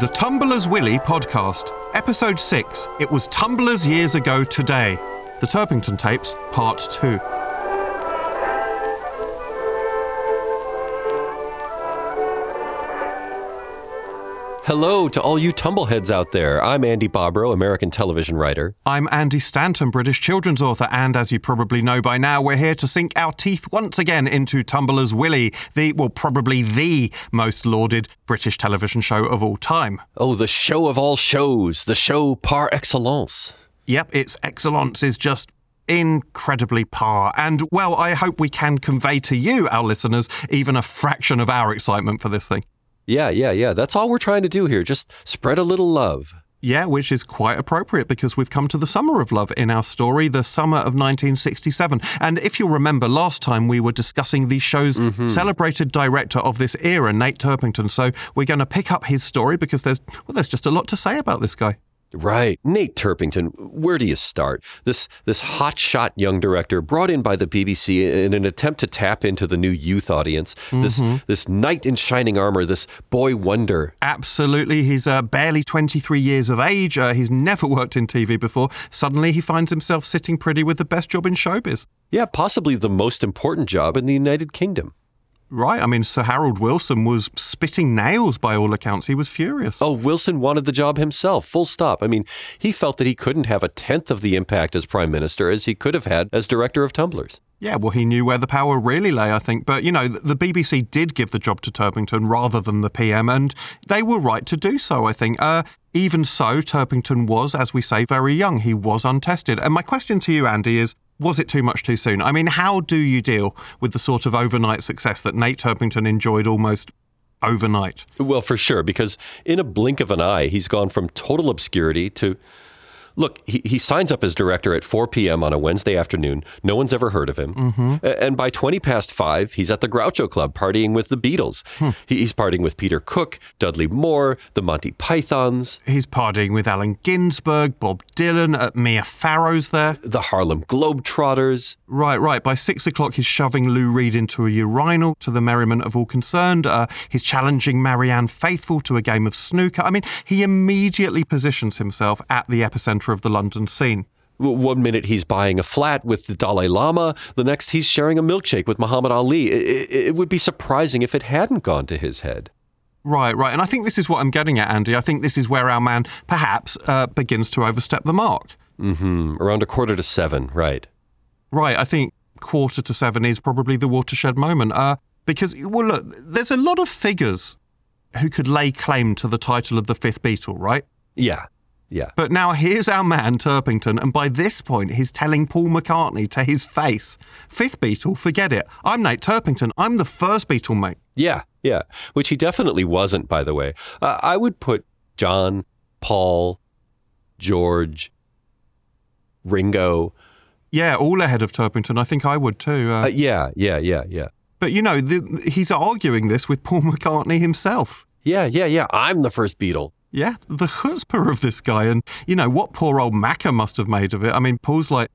The Tumbler's Willy podcast, episode 6. It was Tumbler's years ago today. The Turpington tapes, part 2. Hello to all you tumbleheads out there. I'm Andy Bobrow, American television writer. I'm Andy Stanton, British children's author, and as you probably know by now, we're here to sink our teeth once again into Tumbler's Willy, the, well, probably the most lauded British television show of all time. Oh, the show of all shows, the show par excellence. Yep, its excellence is just incredibly par. And, well, I hope we can convey to you, our listeners, even a fraction of our excitement for this thing. Yeah, yeah, yeah. That's all we're trying to do here. Just spread a little love. Yeah, which is quite appropriate because we've come to the summer of love in our story, the summer of 1967. And if you'll remember, last time we were discussing the show's mm-hmm. celebrated director of this era, Nate Turpington. So we're going to pick up his story because there's well, there's just a lot to say about this guy. Right. Nate Turpington, where do you start? This this hotshot young director brought in by the BBC in an attempt to tap into the new youth audience. This this knight in shining armor, this boy wonder. Absolutely, he's uh, barely 23 years of age. Uh, he's never worked in TV before. Suddenly, he finds himself sitting pretty with the best job in showbiz. Yeah, possibly the most important job in the United Kingdom. Right. I mean, Sir Harold Wilson was spitting nails by all accounts. He was furious. Oh, Wilson wanted the job himself, full stop. I mean, he felt that he couldn't have a tenth of the impact as prime minister as he could have had as director of Tumblers. Yeah, well, he knew where the power really lay, I think. But, you know, the BBC did give the job to Turpington rather than the PM, and they were right to do so, I think. Uh, even so, Turpington was, as we say, very young. He was untested. And my question to you, Andy, is was it too much too soon? I mean, how do you deal with the sort of overnight success that Nate Turpington enjoyed almost overnight? Well, for sure, because in a blink of an eye, he's gone from total obscurity to. Look, he, he signs up as director at 4 p.m. on a Wednesday afternoon. No one's ever heard of him. A- And by 20 past five, he's at the Groucho Club partying with the Beatles. He, he's partying with Peter Cook, Dudley Moore, the Monty Pythons, He's partying with Allen Ginsberg, Bob Dylan, uh, Mia Farrow's there. the Harlem Globetrotters. Right, right. By six o'clock, he's shoving Lou Reed into a urinal to the merriment of all concerned. Uh, he's challenging Marianne Faithfull to a game of snooker. I mean, he immediately positions himself at the epicenter of the London scene. One minute he's buying a flat with the Dalai Lama, the next he's sharing a milkshake with Muhammad Ali. I- I- it would be surprising if it hadn't gone to his head. Right, right. And I think this is what I'm getting at, Andy. I think this is where our man perhaps uh, begins to overstep the mark. hmm Around a quarter to seven, right. Right, I think quarter to seven is probably the watershed moment. Uh, because, well, look, there's a lot of figures who could lay claim to the title of the fifth Beatle, right? Yeah, yeah. But now here's our man, Turpington, and by this point he's telling Paul McCartney to his face Fifth Beatle, forget it. I'm Nate Turpington. I'm the first Beatle, mate. Yeah, yeah. Which he definitely wasn't, by the way. Uh, I would put John, Paul, George, Ringo. Yeah, all ahead of Turpington. I think I would too. Uh, Uh, yeah, yeah, yeah, yeah. but you know, the, he's arguing this with Paul McCartney himself. Yeah, yeah, yeah. I'm the first Beatle. Yeah, the chutzpah of this guy, and you know what poor old Macca must have made of it. I mean, Paul's like,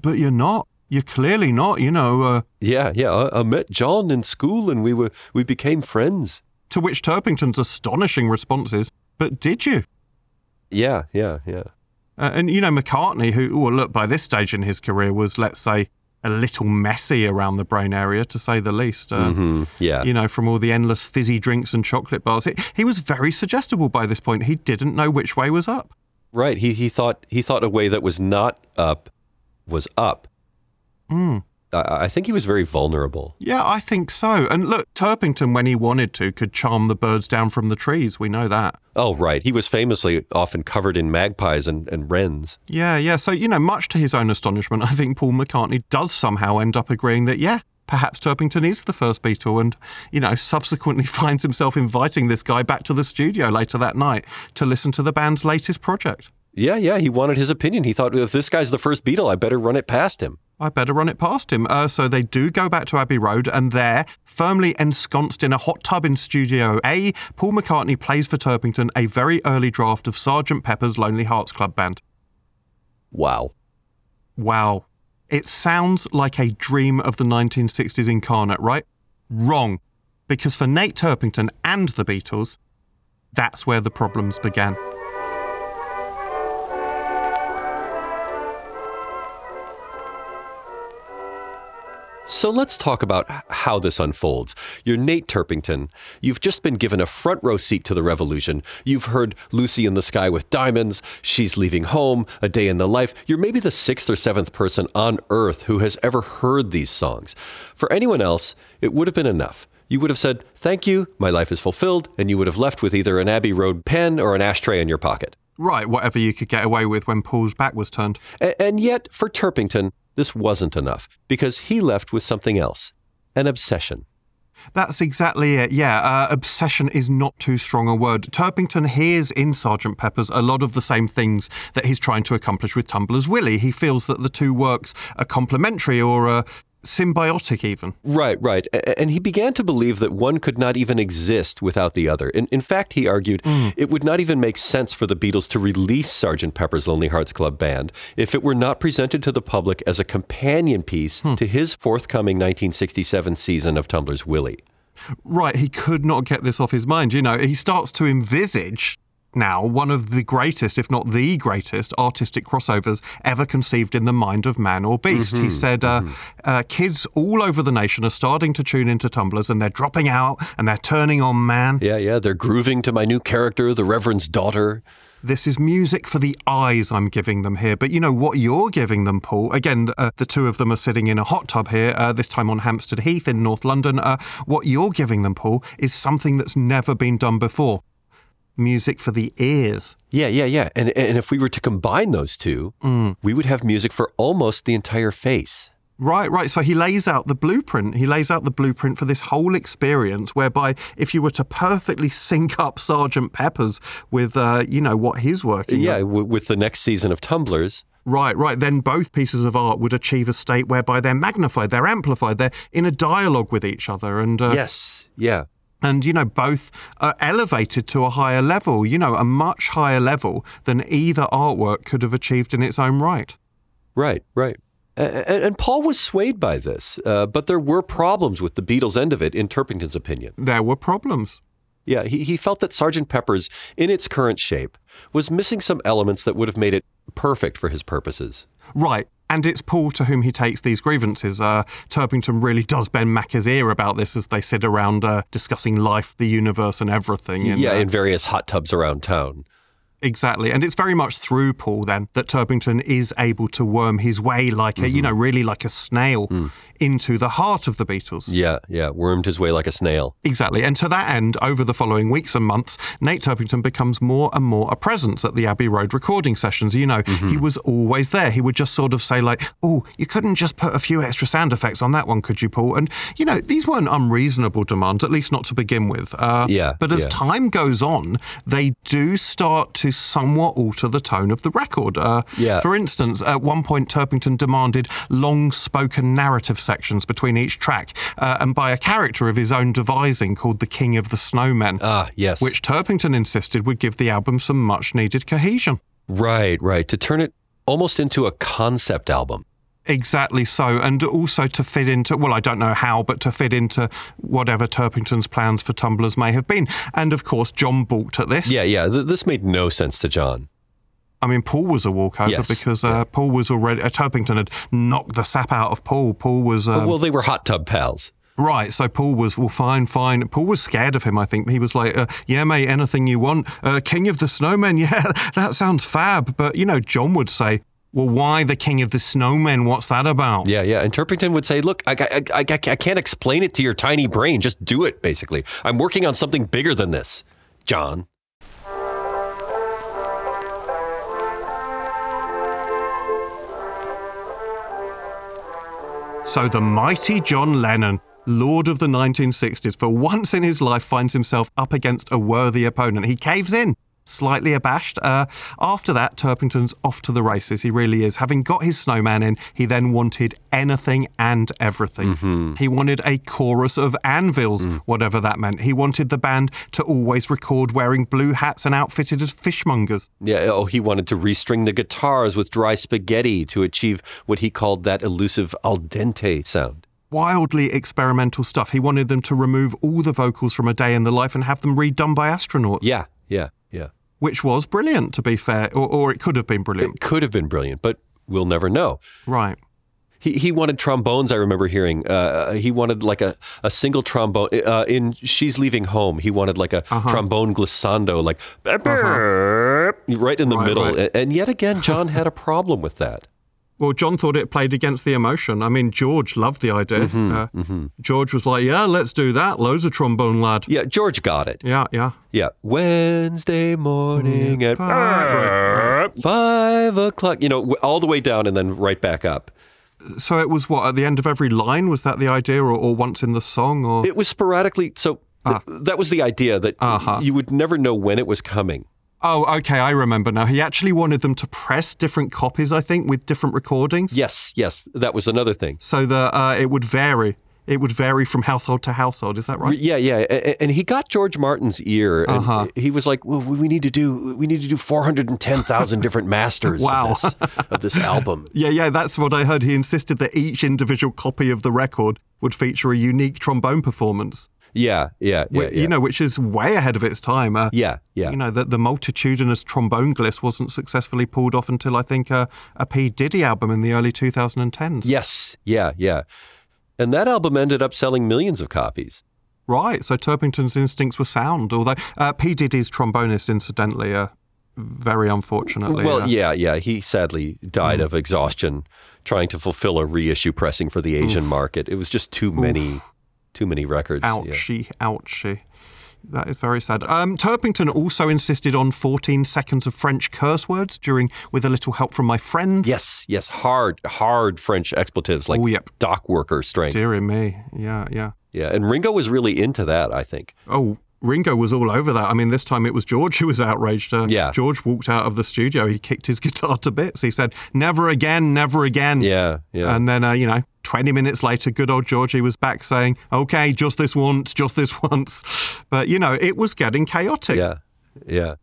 "But you're not. You're clearly not." You know. Uh, Yeah, yeah. I, I met John in school and we were we became friends. to which Turpington's astonishing response is, "But did you?" Yeah, yeah, yeah. Uh, and you know, McCartney, who, well, look, by this stage in his career was, let's say, a little messy around the brain area, to say the least. Uh, hmm Yeah. You know, from all the endless fizzy drinks and chocolate bars, he, he was very suggestible by this point. He didn't know which way was up. Right. He he thought he thought a way that was not up was up. Hmm. I, I think he was very vulnerable. Yeah, I think so. And look, Turpington, when he wanted to, could charm the birds down from the trees. We know that. Oh, right. He was famously often covered in magpies and, and wrens. Yeah, yeah. So, you know, much to his own astonishment, I think Paul McCartney does somehow end up agreeing that, yeah, perhaps Turpington is the first Beatle and, you know, subsequently finds himself inviting this guy back to the studio later that night to listen to the band's latest project. Yeah, yeah. He wanted his opinion. He thought, if this guy's the first Beatle, I better run it past him. I better run it past him. Uh, so they do go back to Abbey Road, and there, firmly ensconced in a hot tub in Studio A, Paul McCartney plays for Turpington a very early draft of Sgt. Pepper's Lonely Hearts Club Band. Wow. Wow. It sounds like a dream of the 1960s incarnate, right? Wrong. Because for Nate Turpington and the Beatles, that's where the problems began. So let's talk about how this unfolds. You're Nate Turpington. You've just been given a front row seat to the revolution. You've heard Lucy in the Sky with Diamonds, She's Leaving Home, A Day in the Life. You're maybe the sixth or seventh person on earth who has ever heard these songs. For anyone else, it would have been enough. You would have said, Thank you, my life is fulfilled, and you would have left with either an Abbey Road pen or an ashtray in your pocket. Right, whatever you could get away with when Paul's back was turned. A- and yet, for Turpington, this wasn't enough because he left with something else an obsession. That's exactly it. Yeah, uh, obsession is not too strong a word. Turpington hears in Sergeant Pepper's a lot of the same things that he's trying to accomplish with Tumbler's Willy. He feels that the two works are complementary or uh, symbiotic, even. Right, right. And he began to believe that one could not even exist without the other. In, in fact, he argued mm. it would not even make sense for the Beatles to release Sgt. Pepper's Lonely Hearts Club Band if it were not presented to the public as a companion piece hmm. to his forthcoming 1967 season of Tumbler's Willy. Right, he could not get this off his mind. You know, he starts to envisage now one of the greatest, if not the greatest, artistic crossovers ever conceived in the mind of man or beast. Mm-hmm, he said, uh, mm-hmm. uh, Kids all over the nation are starting to tune into tumblers and they're dropping out and they're turning on man. Yeah, yeah, they're grooving to my new character, the Reverend's daughter. This is music for the eyes I'm giving them here. But you know what you're giving them, Paul? Again, uh, the two of them are sitting in a hot tub here, uh, this time on Hampstead Heath in North London. Uh, what you're giving them, Paul, is something that's never been done before music for the ears. Yeah, yeah, yeah. And, and if we were to combine those two, mm. we would have music for almost the entire face. Right, right. So he lays out the blueprint. He lays out the blueprint for this whole experience, whereby if you were to perfectly sync up Sergeant Pepper's with, uh, you know, what he's working. Yeah, w- with the next season of Tumblers. Right, right. Then both pieces of art would achieve a state whereby they're magnified, they're amplified, they're in a dialogue with each other, and uh, yes, yeah and you know both are elevated to a higher level you know a much higher level than either artwork could have achieved in its own right right right and, and Paul was swayed by this, uh, but there were problems with the Beatles' end of it, in Turpington's opinion. There were problems. Yeah, he, he felt that Sgt. Pepper's, in its current shape, was missing some elements that would have made it perfect for his purposes. Right. And it's Paul to whom he takes these grievances. Uh, Turpington really does bend Macca's ear about this as they sit around uh, discussing life, the universe, and everything. In, yeah, uh, in various hot tubs around town. Exactly. And it's very much through Paul then that Turpington is able to worm his way like a, mm-hmm. you know, really like a snail mm. into the heart of the Beatles. Yeah, yeah, wormed his way like a snail. Exactly. And to that end, over the following weeks and months, Nate Turpington becomes more and more a presence at the Abbey Road recording sessions. You know, mm-hmm. he was always there. He would just sort of say, like, oh, you couldn't just put a few extra sound effects on that one, could you, Paul? And, you know, these weren't unreasonable demands, at least not to begin with. Uh, yeah. But as yeah. time goes on, they do start to somewhat alter the tone of the record. Uh, yeah. For instance, at one point, Turpington demanded long spoken narrative sections between each track, uh, and by a character of his own devising called the King of the Snowmen. Ah, yes. Which Turpington insisted would give the album some much needed cohesion. Right, right. To turn it almost into a concept album. Exactly so. And also to fit into, well, I don't know how, but to fit into whatever Turpington's plans for Tumblers may have been. And of course, John balked at this. Yeah, yeah. Th- this made no sense to John. I mean, Paul was a walkover yes. because uh, yeah. Paul was already, uh, Turpington had knocked the sap out of Paul. Paul was. Um, well, they were hot tub pals. Right, so Paul was, well, fine, fine. Paul was scared of him, I think. He was like, uh, yeah, mate, anything you want. Uh, King of the Snowmen, yeah, that sounds fab. But, you know, John would say, well, why the King of the Snowmen? What's that about? Yeah, yeah. And Turpington would say, look, I, I, I, I can't explain it to your tiny brain. Just do it, basically. I'm working on something bigger than this, John. So the mighty John Lennon, Lord of the 1960s, for once in his life finds himself up against a worthy opponent. He caves in slightly abashed. Uh, after that, Turpington's off to the races. He really is. Having got his snowman in, he then wanted anything and everything. He wanted a chorus of anvils, whatever that meant. He wanted the band to always record wearing blue hats and outfitted as fishmongers. Yeah, oh, he wanted to restring the guitars with dry spaghetti to achieve what he called that elusive al dente sound. Wildly experimental stuff. He wanted them to remove all the vocals from A Day in the Life and have them redone by astronauts. Yeah, yeah, yeah. Which was brilliant, to be fair, or, or it could have been brilliant. It could have been brilliant, but we'll never know. Right. He, he wanted trombones. I remember hearing. Uh, he wanted like a, a single trombone uh, in "She's Leaving Home." He wanted like a trombone glissando, like right in the Right, middle. right. And yet again, John had a problem with that. Well, John thought it played against the emotion. I mean, George loved the idea. uh, George was like, yeah, let's do that. Loads of trombone, lad. Yeah, George got it. Yeah, yeah. Yeah, Wednesday morning at Five. five o'clock. You know, all the way down and then right back up. So it was what, at the end of every line? Was that the idea, or, or once in the song? Or It was sporadically. So th- that was the idea that Uh-huh. you would never know when it was coming. Oh, okay, I remember now. He actually wanted them to press different copies, I think, with different recordings. Yes, yes, that was another thing. So that uh, it would vary. It would vary from household to household. Is that right? Yeah, yeah, and he got George Martin's ear, and Uh-huh. he was like, well, "We need to do, we need to do four hundred and ten thousand different masters Wow. of, this, of this album." Yeah, yeah, that's what I heard. He insisted that each individual copy of the record would feature a unique trombone performance. Yeah, yeah, yeah, yeah. You know, which is way ahead of its time. Uh, yeah, yeah. You know, the, the multitudinous trombone gliss wasn't successfully pulled off until I think uh, a P. Diddy album in the early 2010s. Yes, yeah, yeah. And that album ended up selling millions of copies. Right, so Turpington's instincts were sound, although uh, P. Diddy's trombonist, incidentally, uh, very unfortunately. Well, uh, yeah, yeah. He sadly died of exhaustion trying to fulfill a reissue pressing for the Asian market. It was just too many, too many records. Yeah. Ouchie, ouchie. That is very sad. Um, Turpington also insisted on 14 seconds of French curse words during with a little help from my friends. Yes, yes. Hard, hard French expletives like Oh, yep. dock worker strength. Dearie me. Yeah, yeah. Yeah, and Ringo was really into that. I think. Oh, Ringo was all over that. I mean, this time it was George who was outraged. Uh, Yeah. George walked out of the studio. He kicked his guitar to bits. He said, "Never again, never again." Yeah, yeah. And then, uh, you know, 20 minutes later, good old Georgie was back saying, okay, just this once, just this once. But, you know, it was getting chaotic. yeah, yeah.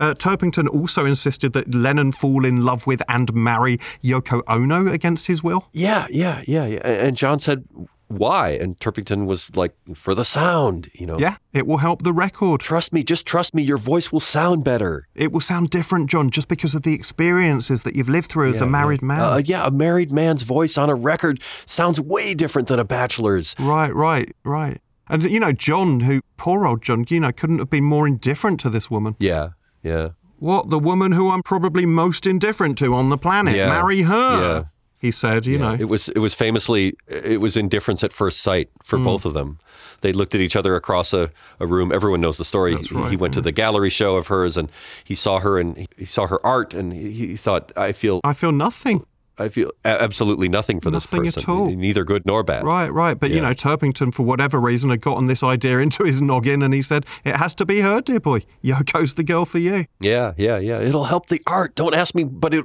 Uh, Turpington also insisted that Lennon fall in love with and marry Yoko Ono against his will. Yeah, yeah, yeah, yeah. And John said, "Why?" And Turpington was like, "For the sound, you know. Yeah, it will help the record. Trust me, just trust me. Your voice will sound better." It will sound different, John, just because of the experiences that you've lived through as a married man. Uh, yeah, a married man's voice on a record sounds way different than a bachelor's. Right, right, right. And, you know, John, who, poor old John, you know, couldn't have been more indifferent to this woman. Yeah, yeah. What, the woman who I'm probably most indifferent to on the planet? Yeah. Marry her. Yeah. He said, you know. It was it was famously it was indifference at first sight for Hmm. both of them. They looked at each other across a, a room. Everyone knows the story. He, right, he went to the gallery show of hers and he saw her and he, he saw her art and he, he thought, I feel I feel nothing. I feel absolutely nothing for Nothing this at all. neither good nor bad. Right, right. But, you know, Turpington, for whatever reason, had gotten this idea into his noggin and he said, it has to be her, dear boy. Yoko's the girl for you. Yeah, yeah, yeah. It'll help the art. Don't ask me, but it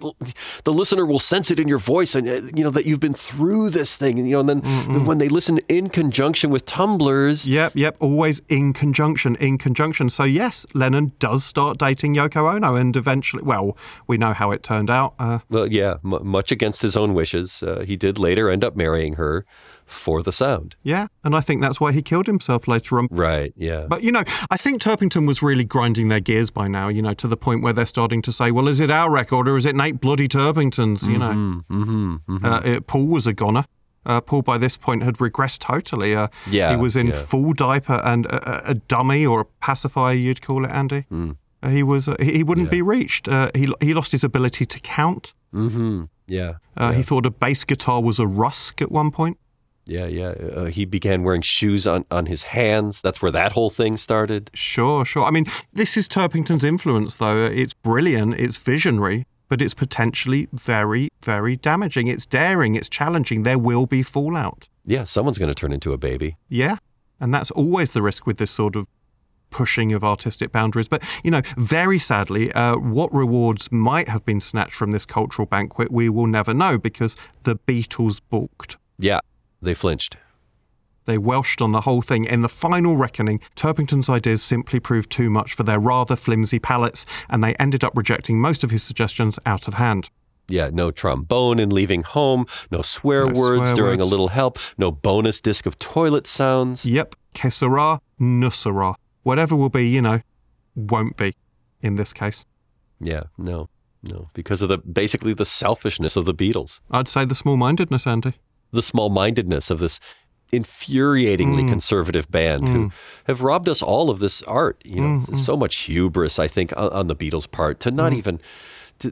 the listener will sense it in your voice, and uh, you know that you've been through this thing. And you know, and then when they listen in conjunction with tumblers, Yep, yep. Always in conjunction, in conjunction. So, yes, Lennon does start dating Yoko Ono and eventually, well, we know how it turned out. Uh, well, yeah, m- much against his own wishes, uh, he did later end up marrying her for the sound. yeah. And I think that's why he killed himself later on. Right. Yeah. But, you know, I think Turpington was really grinding their gears by now, you know, to the point where they're starting to say, well, is it our record or is it Nate Bloody Turpington's, you know? mm-hmm, Uh, it, Paul was a goner. Uh, Paul, by this point, had regressed totally. Uh, Yeah, he was in yeah. full diaper and a, a- a dummy or a pacifier, you'd call it, Andy. Mm. Uh, he was. Uh, he he wouldn't be reached. Uh, he he lost his ability to count. mm-hmm. Yeah. Uh, He thought a bass guitar was a rusk at one point. Yeah. Yeah. Uh, he began wearing shoes on on his hands. That's where that whole thing started. Sure, sure. I mean, this is Turpington's influence, though. It's brilliant. It's visionary. But it's potentially very, very damaging. It's daring. It's challenging. There will be fallout. Yeah. Someone's going to turn into a baby. Yeah. And that's always the risk with this sort of pushing of artistic boundaries. But, you know, very sadly, uh, what rewards might have been snatched from this cultural banquet, we will never know because the Beatles balked. Yeah, they flinched. They welshed on the whole thing. In the final reckoning, Turpington's ideas simply proved too much for their rather flimsy palates, and they ended up rejecting most of his suggestions out of hand. Yeah, no trombone in leaving home, no swear No words swear during words. a little help, no bonus disc of toilet sounds. Yep, que sera, ne sera. Whatever will be, you know, won't be in this case. Yeah, no, no, because of the basically the selfishness of the Beatles, I'd say the small mindedness, Andy. the small-mindedness of this infuriatingly Mm. conservative band who have robbed us all of this art. You know, Mm, so much hubris, I think, on, the Beatles' part to Mm. not even.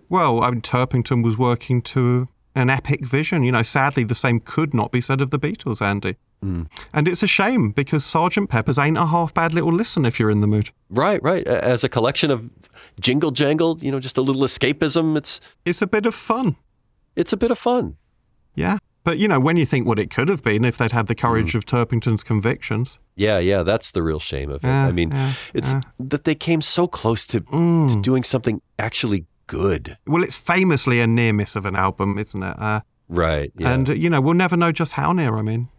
Well, I mean, Turpington was working to an epic vision. You know, sadly, the same could not be said of the Beatles, Andy. And it's a shame because Sergeant Pepper's ain't a half bad little listen if you're in the mood. Right, right. As a collection of jingle jangle, you know, just a little escapism. It's It's a bit of fun. it's a bit of fun. Yeah. But, you know, when you think what it could have been if they'd had the courage of Turpington's convictions. Yeah, yeah, that's the real shame of it. I mean, it's that they came so close to, Mm. to doing something actually good. Well, it's famously a near miss of an album, isn't it? Uh, Right. Yeah. And, you know, we'll never know just how near. I mean,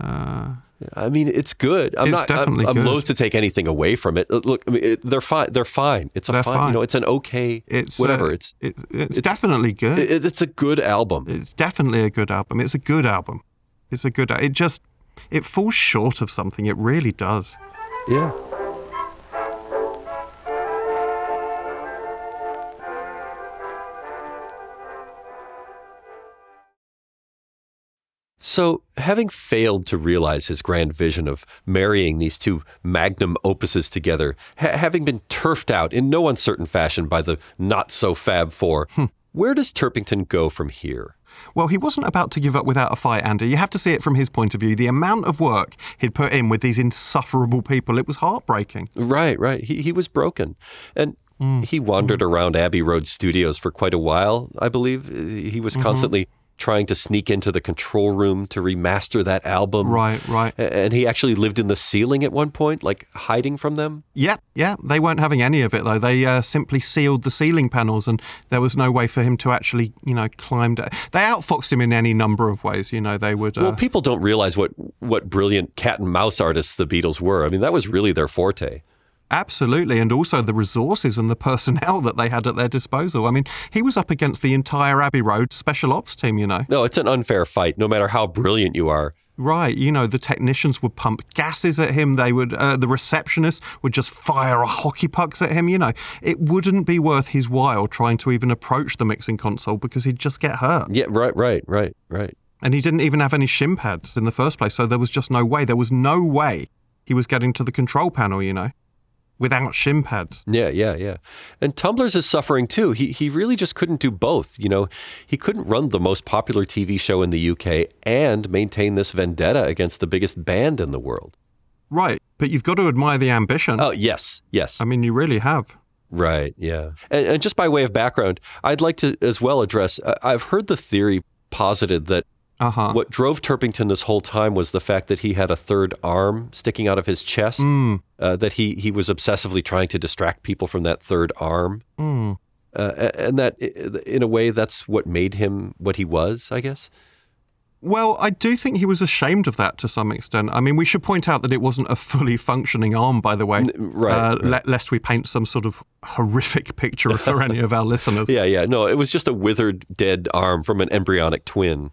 uh, I mean, it's good. I'm It's not. I'm- definitely I'm, loath to take anything away from it. Uh, Look, I mean, it, they're fine. They're fine. It's a fine, fine. You know, it's an okay. it's whatever. uh, it's it, it's it's- definitely good. it, it's a good album. it's definitely a good album. It's a good album. It's a good. It just it falls short of something. It really does. yeah. So, having failed to realize his grand vision of marrying these two magnum opuses together, ha- having been turfed out in no uncertain fashion by the not so Fab Four, hmm. where does Turpington go from here? Well, he wasn't about to give up without a fight, Andy. You have to see it from his point of view. The amount of work he'd put in with these insufferable people, it was heartbreaking. Right, right. He, he was broken. And hmm. he wandered hmm. around Abbey Road Studios for quite a while, I believe. He was mm-hmm. constantly trying to sneak into the control room to remaster that album. Right, right. And he actually lived in the ceiling at one point, like hiding from them. Yeah, yeah. They weren't having any of it though. They uh, simply sealed the ceiling panels, and there was no way for him to actually, you know, climb. down. They outfoxed him in any number of ways. You know, they would. Uh, Well, people don't realize what, what brilliant cat and mouse artists the Beatles were. I mean, that was really their forte. Absolutely, and also the resources and the personnel that they had at their disposal. I mean, he was up against the entire Abbey Road special ops team, you know. No, it's an unfair fight, no matter how brilliant you are. Right, you know, the technicians would pump gases at him. They would, uh, the receptionist would just fire hockey pucks at him. You know, it wouldn't be worth his while trying to even approach the mixing console because he'd just get hurt. Yeah, right, right, right, right. And he didn't even have any shin pads in the first place, so there was just no way. There was no way he was getting to the control panel, you know, without shin pads. Yeah, yeah, yeah. And Tumbler's is suffering too. He he really just couldn't do both. You know, he couldn't run the most popular TV show in the UK and maintain this vendetta against the biggest band in the world. Right, but you've got to admire the ambition. Oh, yes, yes. I mean, you really have. Right, yeah. And, and just by way of background, I'd like to as well address uh, I've heard the theory posited that Uh huh. what drove Turpington this whole time was the fact that he had a third arm sticking out of his chest, Mm. uh, that he, he was obsessively trying to distract people from that third arm. Mm. Uh, and that, in a way, that's what made him what he was, I guess. Well, I do think he was ashamed of that to some extent. I mean, we should point out that it wasn't a fully functioning arm, by the way, right, uh, right. le- lest we paint some sort of horrific picture for any of our listeners. Yeah, yeah. No, it was just a withered, dead arm from an embryonic twin.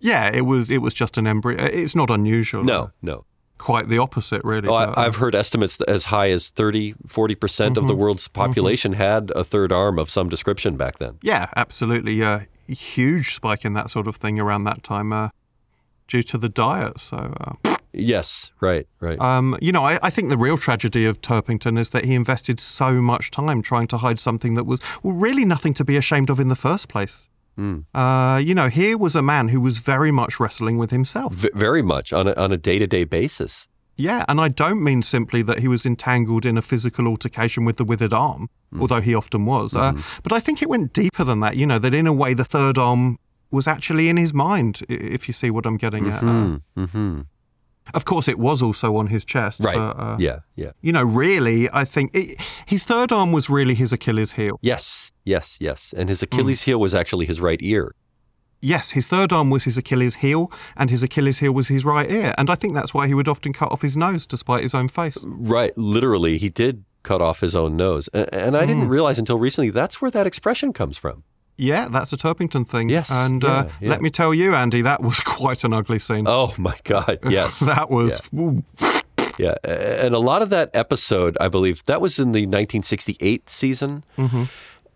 Yeah, it was. It was just an embryo. It's not unusual. No, no. quite the opposite, really. Oh, uh, I, I've heard estimates as high as 30, 40% of the world's population had a third arm of some description back then. yeah, absolutely. Uh, huge spike in that sort of thing around that time, uh, due to the diet. So. Uh, Yes, right, right. Um, you know, I, I think the real tragedy of Turpington is that he invested so much time trying to hide something that was, well, really nothing to be ashamed of in the first place. Uh, you know, here was a man who was very much wrestling with himself. V- very much on a, on a day-to-day basis. Yeah, and I don't mean simply that he was entangled in a physical altercation with the withered arm, although he often was. Uh, but I think it went deeper than that, you know, that in a way the third arm was actually in his mind, if you see what I'm getting at. Uh, Mm-hmm. Of course, it was also on his chest. Right. But, uh, yeah, yeah. You know, really, I think it, his third arm was really his Achilles heel. Yes, yes, yes. And his Achilles heel was actually his right ear. Yes, his third arm was his Achilles heel, and his Achilles heel was his right ear. And I think that's why he would often cut off his nose despite his own face. Right. Literally, he did cut off his own nose. And I didn't realize until recently that's where that expression comes from. Yeah, that's a Turpington thing. Yes, And uh, yeah, yeah. let me tell you, Andy, that was quite an ugly scene. Oh my God. Yes. that was. ooh. Yeah, and a lot of that episode, I believe, that was in the 1968 season,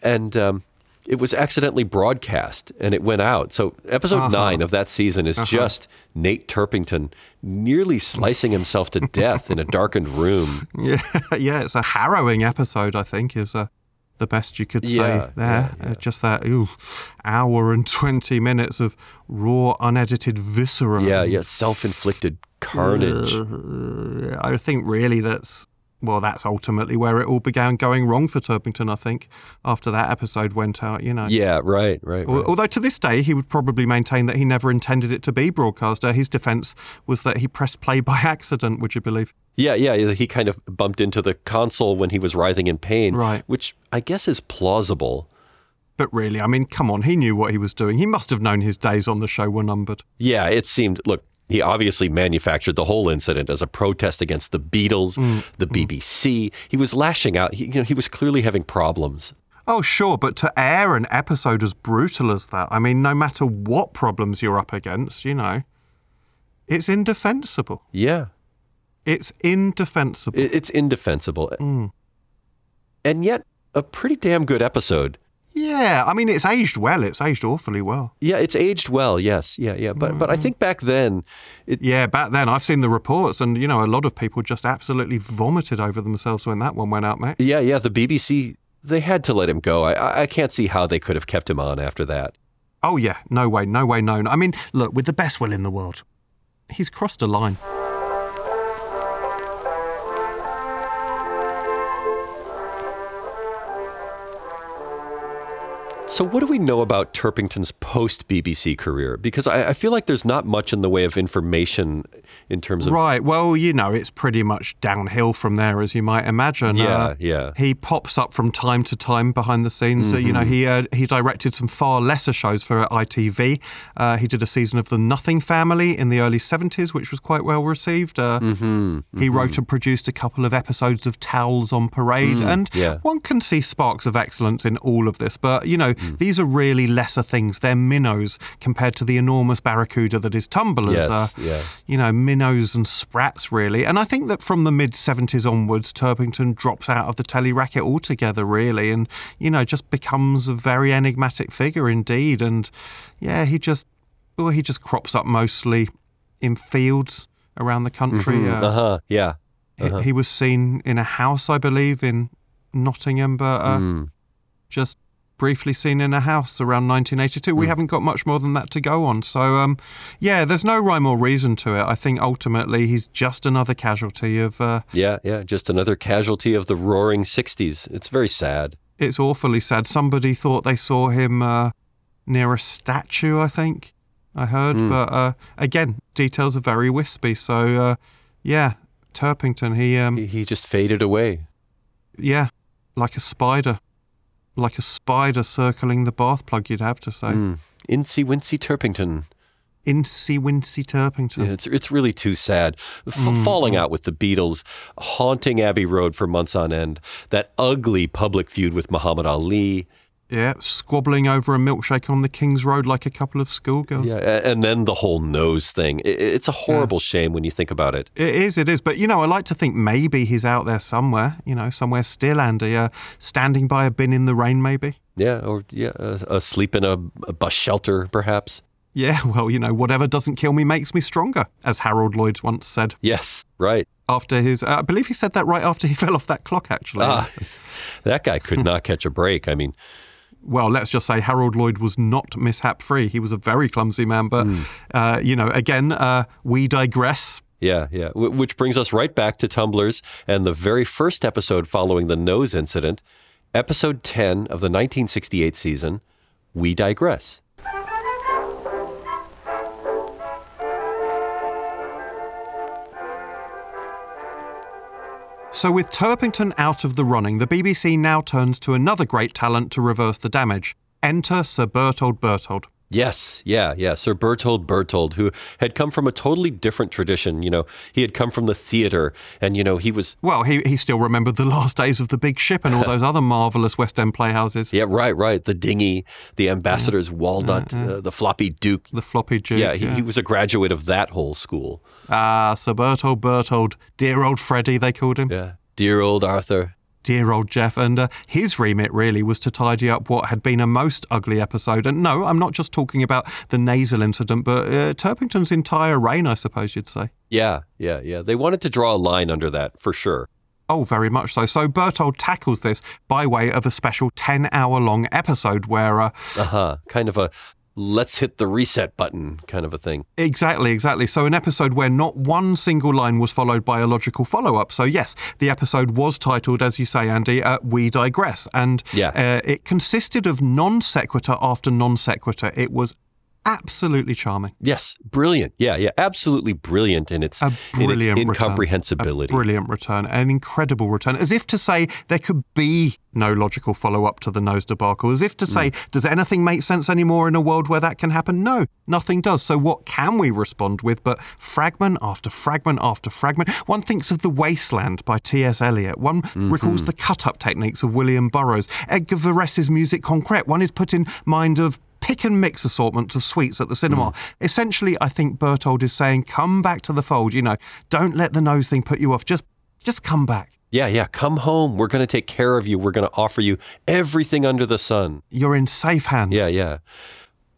and um, it was accidentally broadcast and it went out. So episode nine of that season is just Nate Turpington nearly slicing himself to death in a darkened room. Yeah, yeah, it's a harrowing episode. I think is uh, the best you could say Yeah, there. yeah, Uh, just that ooh, hour and twenty minutes of raw, unedited viscera. Yeah, yeah, self-inflicted carnage. Uh, I think really that's well, that's ultimately where it all began going wrong for Turpington. I think after that episode went out, you know. Yeah, right, right. Right. Although to this day, he would probably maintain that he never intended it to be broadcast. Uh, his defense was that he pressed play by accident, would you believe? Yeah, yeah, he kind of bumped into the console when he was writhing in pain, Right. which I guess is plausible. But really, I mean, come on, he knew what he was doing. He must have known his days on the show were numbered. Yeah, it seemed. Look, he obviously manufactured the whole incident as a protest against the Beatles, mm, the mm. BBC. He was lashing out. He, you know, he was clearly having problems. Oh, sure, but to air an episode as brutal as that, I mean, no matter what problems you're up against, you know, it's indefensible. Yeah, It's indefensible. it's indefensible, mm. and yet a pretty damn good episode. Yeah, I mean, it's aged well. It's aged awfully well. Yeah, it's aged well. Yes, yeah, yeah. But but I mm. think back then, it, Yeah, back then I've seen the reports, and you know, a lot of people just absolutely vomited over themselves when that one went out, mate. yeah, yeah. The BBC they had to let him go. I- I I can't see how they could have kept him on after that. Oh yeah, no way, no way, no. I mean, look, with the best will in the world, he's crossed a line. So, what do we know about Turpington's post BBC career? Because I, I feel like there's not much in the way of information in terms of. Right. Well, you know, it's pretty much downhill from there, as you might imagine. Yeah, Uh, yeah. He pops up from time to time behind the scenes. Uh, you know, he uh, he directed some far lesser shows for ITV. Uh, he did a season of The Nothing Family in the early '70s, which was quite well received. Uh, He wrote and produced a couple of episodes of Towels on Parade, and yeah. one can see sparks of excellence in all of this. But you know, these are really lesser things. They're minnows compared to the enormous barracuda that is Tumblers. Yes, Uh, yeah. you know, minnows and sprats, really. And I think that from the mid 70s onwards, Turpington drops out of the telly racket altogether, really, and, you know, just becomes a very enigmatic figure indeed. And yeah, he just, well, he just crops up mostly in fields around the country. Uh, Uh huh. Yeah. he, he was seen in a house, I believe, in Nottingham, but uh, Hmm. just briefly seen in a house around 1982. We haven't got much more than that to go on. So, um, yeah, there's no rhyme or reason to it. I think ultimately he's just another casualty of. Uh, Yeah. Yeah. Just another casualty of the roaring 60s. It's very sad. it's awfully sad. Somebody thought they saw him uh, near a statue, I think. I heard, but uh, again, details are very wispy. So, uh, yeah, Turpington, he, um, He, he just faded away. yeah, like a spider, like a spider circling the bath plug, you'd have to say. Mm. Incy Wincy Turpington. Incy Wincy Turpington. Yeah, it's it's really too sad. F- Falling out with the Beatles, haunting Abbey Road for months on end. That ugly public feud with Muhammad Ali. Yeah, squabbling over a milkshake on the King's Road like a couple of schoolgirls. Yeah, and then the whole nose thing. It's a horrible shame when you think about it. It is, it is. But, you know, I like to think maybe he's out there somewhere, you know, somewhere still, Andy, uh, standing by a bin in the rain, maybe. Yeah, or yeah, uh, asleep in a, a bus shelter, perhaps. Yeah, well, you know, whatever doesn't kill me makes me stronger, as Harold Lloyd once said. Yes, right. After his, uh, I believe he said that right after he fell off that clock, actually. Ah, that guy could not catch a break. I mean, well, let's just say Harold Lloyd was not mishap free. He was a very clumsy man, but, uh, you know, again, uh, we digress. yeah, yeah. W- which brings us right back to Tumblers and the very first episode following the nose incident, episode 10 of the 1968 season, We Digress. So, with Turpington out of the running, the BBC now turns to another great talent to reverse the damage. Enter Sir Bertold Bertold. Yes, yeah, yeah. Sir Bertold Bertold, who had come from a totally different tradition. You know, he had come from the theatre, and you know, he was. Well, he, he still remembered the last days of the big ship and all those other marvellous West End playhouses. Yeah, right, right. The dinghy, the ambassador's walnut, uh, the floppy duke. The floppy duke. Yeah, he, he was a graduate of that whole school. Ah, Sir Bertold Bertold. Dear old Freddie, they called him. Yeah, dear old Arthur. Dear old Jeff. And uh, his remit really was to tidy up what had been a most ugly episode. And no, I'm not just talking about the nasal incident, but uh, Turpington's entire reign, I suppose you'd say. Yeah, yeah, yeah. They wanted to draw a line under that for sure. Oh, very much so. So Bertold tackles this by way of a special 10 hour long episode where. Uh huh. Kind of a let's hit the reset button kind of a thing. Exactly, exactly. So, an episode where not one single line was followed by a logical follow up. So, yes, the episode was titled, as you say, Andy, uh, We Digress. And Yeah. uh, it consisted of non sequitur after non sequitur. It was absolutely charming. Yes, brilliant. Yeah, yeah, absolutely brilliant in its, A in its brilliant return. incomprehensibility. A brilliant return, an incredible return, as if to say there could be no logical follow up to the nose debacle, as if to say, mm. does anything make sense anymore in a world where that can happen? No, nothing does. So, what can we respond with but fragment after fragment after fragment? One thinks of The Wasteland by T.S. Eliot, one mm-hmm. recalls the cut up techniques of William Burroughs, Edgar Varèse's music concrète, one is put in mind of pick and mix assortments of sweets at the cinema. Mm. Essentially, I think Bertold is saying, come back to the fold. You know, don't let the nose thing put you off. Just, just come back. yeah, yeah. Come home. We're going to take care of you. We're going to offer you everything under the sun. You're in safe hands. Yeah, yeah.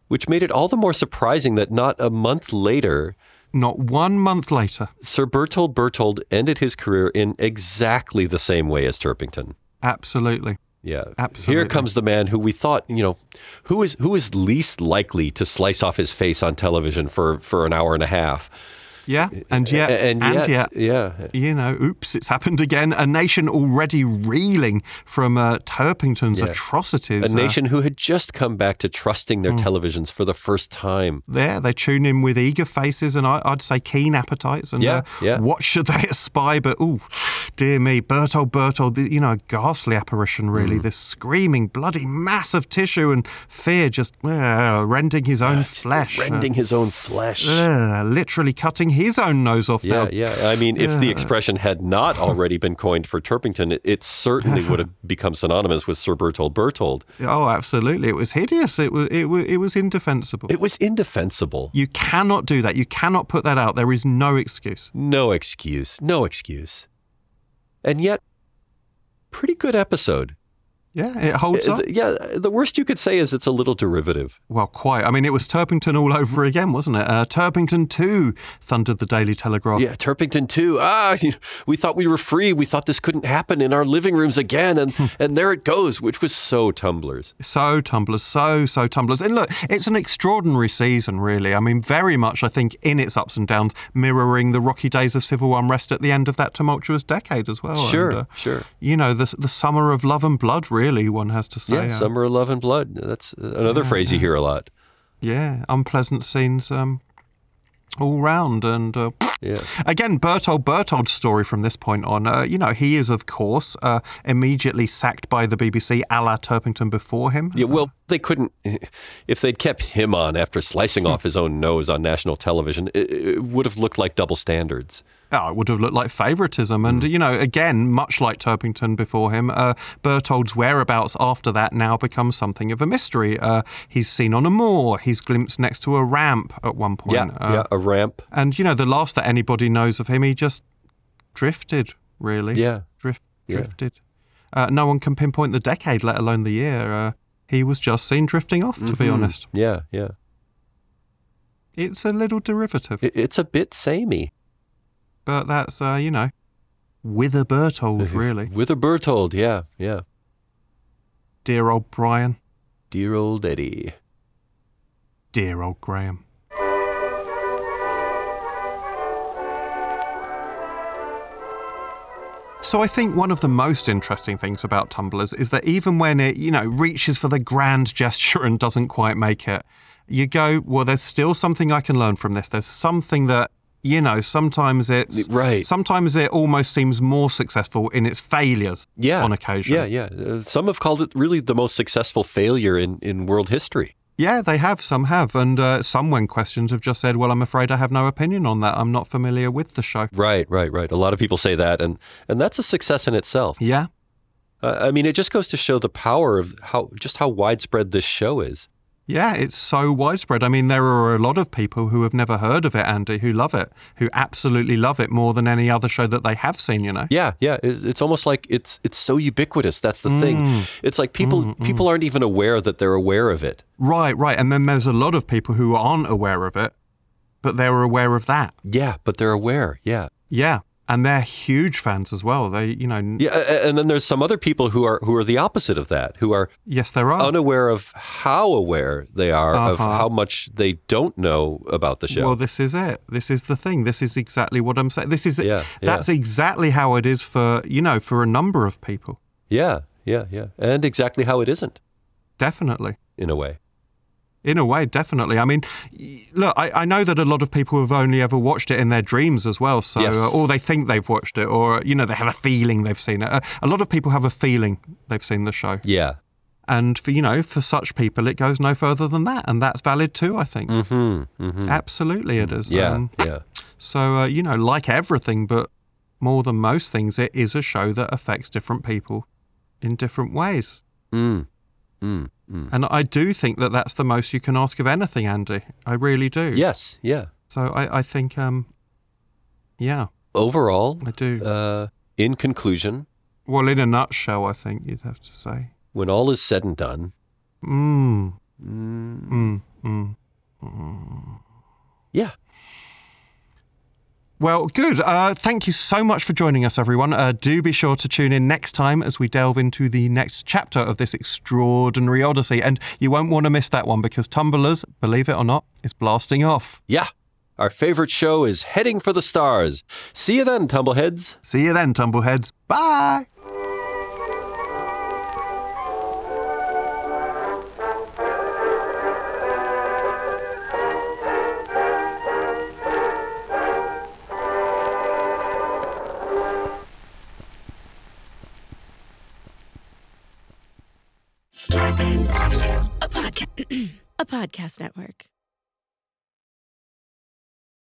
Which made it all the more surprising that not a month later, Not one month later. Sir Bertold Bertold ended his career in exactly the same way as Turpington. Absolutely. Yeah. Absolutely. Here comes the man who we thought, you know, who is who is least likely to slice off his face on television for for an hour and a half. Yeah. And yet, and, and yet, yet, yeah. you know, oops, it's happened again. A nation already reeling from uh, Turpington's Yeah. atrocities. A Uh, nation who had just come back to trusting their televisions for the first time. Yeah, they tune in with eager faces and I, I'd say keen appetites. And Yeah, uh, yeah. what should they espy? But oh, dear me, Bertold Bertold, the- you know, a ghastly apparition, really. Mm. This screaming, bloody mass of tissue and fear just uh, rending his own flesh. Rending his own flesh. literally cutting his own nose off Yeah, now. yeah. I mean, if the expression had not already been coined for Turpington, it, it certainly would have become synonymous with Sir Bertold Bertold. Oh, absolutely! It was hideous. It was it was it was indefensible. It was indefensible. you cannot do that. You cannot put that out. There is no excuse. No excuse. No excuse. And yet, pretty good episode. Yeah, it holds Uh, up. Yeah, the worst you could say is it's a little derivative. Well, quite. I mean, it was Turpington all over again, wasn't it? Uh, Turpington 2 thundered the Daily Telegraph. Yeah, Turpington too. Ah, you know, we thought we were free. We thought this couldn't happen in our living rooms again, and and there it goes, which was so tumblers. So tumblers, so, so tumblers. And look, it's an extraordinary season, really. I mean, very much, I think, in its ups and downs, mirroring the rocky days of civil unrest at the end of that tumultuous decade as well. Sure, And, uh, sure. You know, the, the summer of love and blood, really, one has to say. Yeah, Uh, summer of love and blood. That's another phrase you hear a lot. yeah, unpleasant scenes um, all round. And uh, Yeah. again, Bertold Bertold's story from this point on, uh, you know, he is, of course, uh, immediately sacked by the BBC, a la Turpington before him. Yeah, well, they couldn't. If they'd kept him on after slicing Hmm. off his own nose on national television, it, it would have looked like double standards. Oh, it would have looked like favouritism. And, you know, again, much like Turpington before him, uh, Bertold's whereabouts after that now becomes something of a mystery. Uh, he's seen on a moor, he's glimpsed next to a ramp at one point. Yeah, Uh, yeah, a ramp. And, you know, the last that anybody knows of him, he just drifted, really. Yeah. Drift, Yeah. drifted. Uh, no one can pinpoint the decade, let alone the year. Uh, he was just seen drifting off, to be Mhm. honest. Yeah, yeah. It's a little derivative, it's a bit samey. But that's, uh, you know, Wither Bertold, really. Wither a Bertold, yeah, yeah. Dear old Brian. Dear old Eddie. Dear old Graham. So I think one of the most interesting things about Tumblers is that even when it, you know, reaches for the grand gesture and doesn't quite make it, you go, well, there's still something I can learn from this. There's something that you know, sometimes it's Right. Sometimes it almost seems more successful in its failures. Yeah. on occasion. Yeah, yeah. Uh, some have called it really the most successful failure in, in world history. Yeah, they have. Some have, and uh, some, when questioned, have just said, "Well, I'm afraid I have no opinion on that. I'm not familiar with the show." Right, right, right. A lot of people say that, and and that's a success in itself. Yeah, Uh, I mean, it just goes to show the power of how just how widespread this show is. Yeah, it's so widespread. I mean, there are a lot of people who have never heard of it, Andy, who love it, who absolutely love it more than any other show that they have seen. You know. Yeah, yeah. It's, it's almost like it's it's so ubiquitous. That's the Mm. thing. It's like people people aren't even aware that they're aware of it. Right, right. And then there's a lot of people who aren't aware of it, but they're aware of that. Yeah, but they're aware. Yeah. Yeah. And they're huge fans as well. They, you know, Yeah, and then there's some other people who are who are the opposite of that, who are yes, there are. unaware of how aware they are of Uh-huh. how much they don't know about the show. Well, this is it. This is the thing. This is exactly what I'm saying. This is Yeah, That's exactly how it is for you know for a number of people. yeah, yeah, yeah. And exactly how it isn't, Definitely. in a way. In a way, definitely. I mean, look, I, I know that a lot of people have only ever watched it in their dreams as well. So, Yes. uh, or they think they've watched it, or you know, they have a feeling they've seen it. Uh, a lot of people have a feeling they've seen the show, Yeah. and for you know, for such people, it goes no further than that, and that's valid too. I think. Hmm. Mm-hmm. Absolutely, it is. Yeah. Um, yeah. So, uh, you know, like everything, but more than most things, it is a show that affects different people in different ways. Mm. Mm. Mm. And I do think that that's the most you can ask of anything, Andy. I really do. Yes. Yeah. So I, I think, um, yeah, Overall, I do. uh, in conclusion, well, in a nutshell, I think you'd have to say. when all is said and done, Mm, mm, mm, mm. yeah. Well, good. Uh, thank you so much for joining us, everyone. Uh, do be sure to tune in next time as we delve into the next chapter of this extraordinary odyssey. And you won't want to miss that one because Tumbler's, believe it or not, is blasting off. Yeah. Our favorite show is heading for the stars. See you then, Tumbleheads. See you then, Tumbleheads. Bye. Podcast network.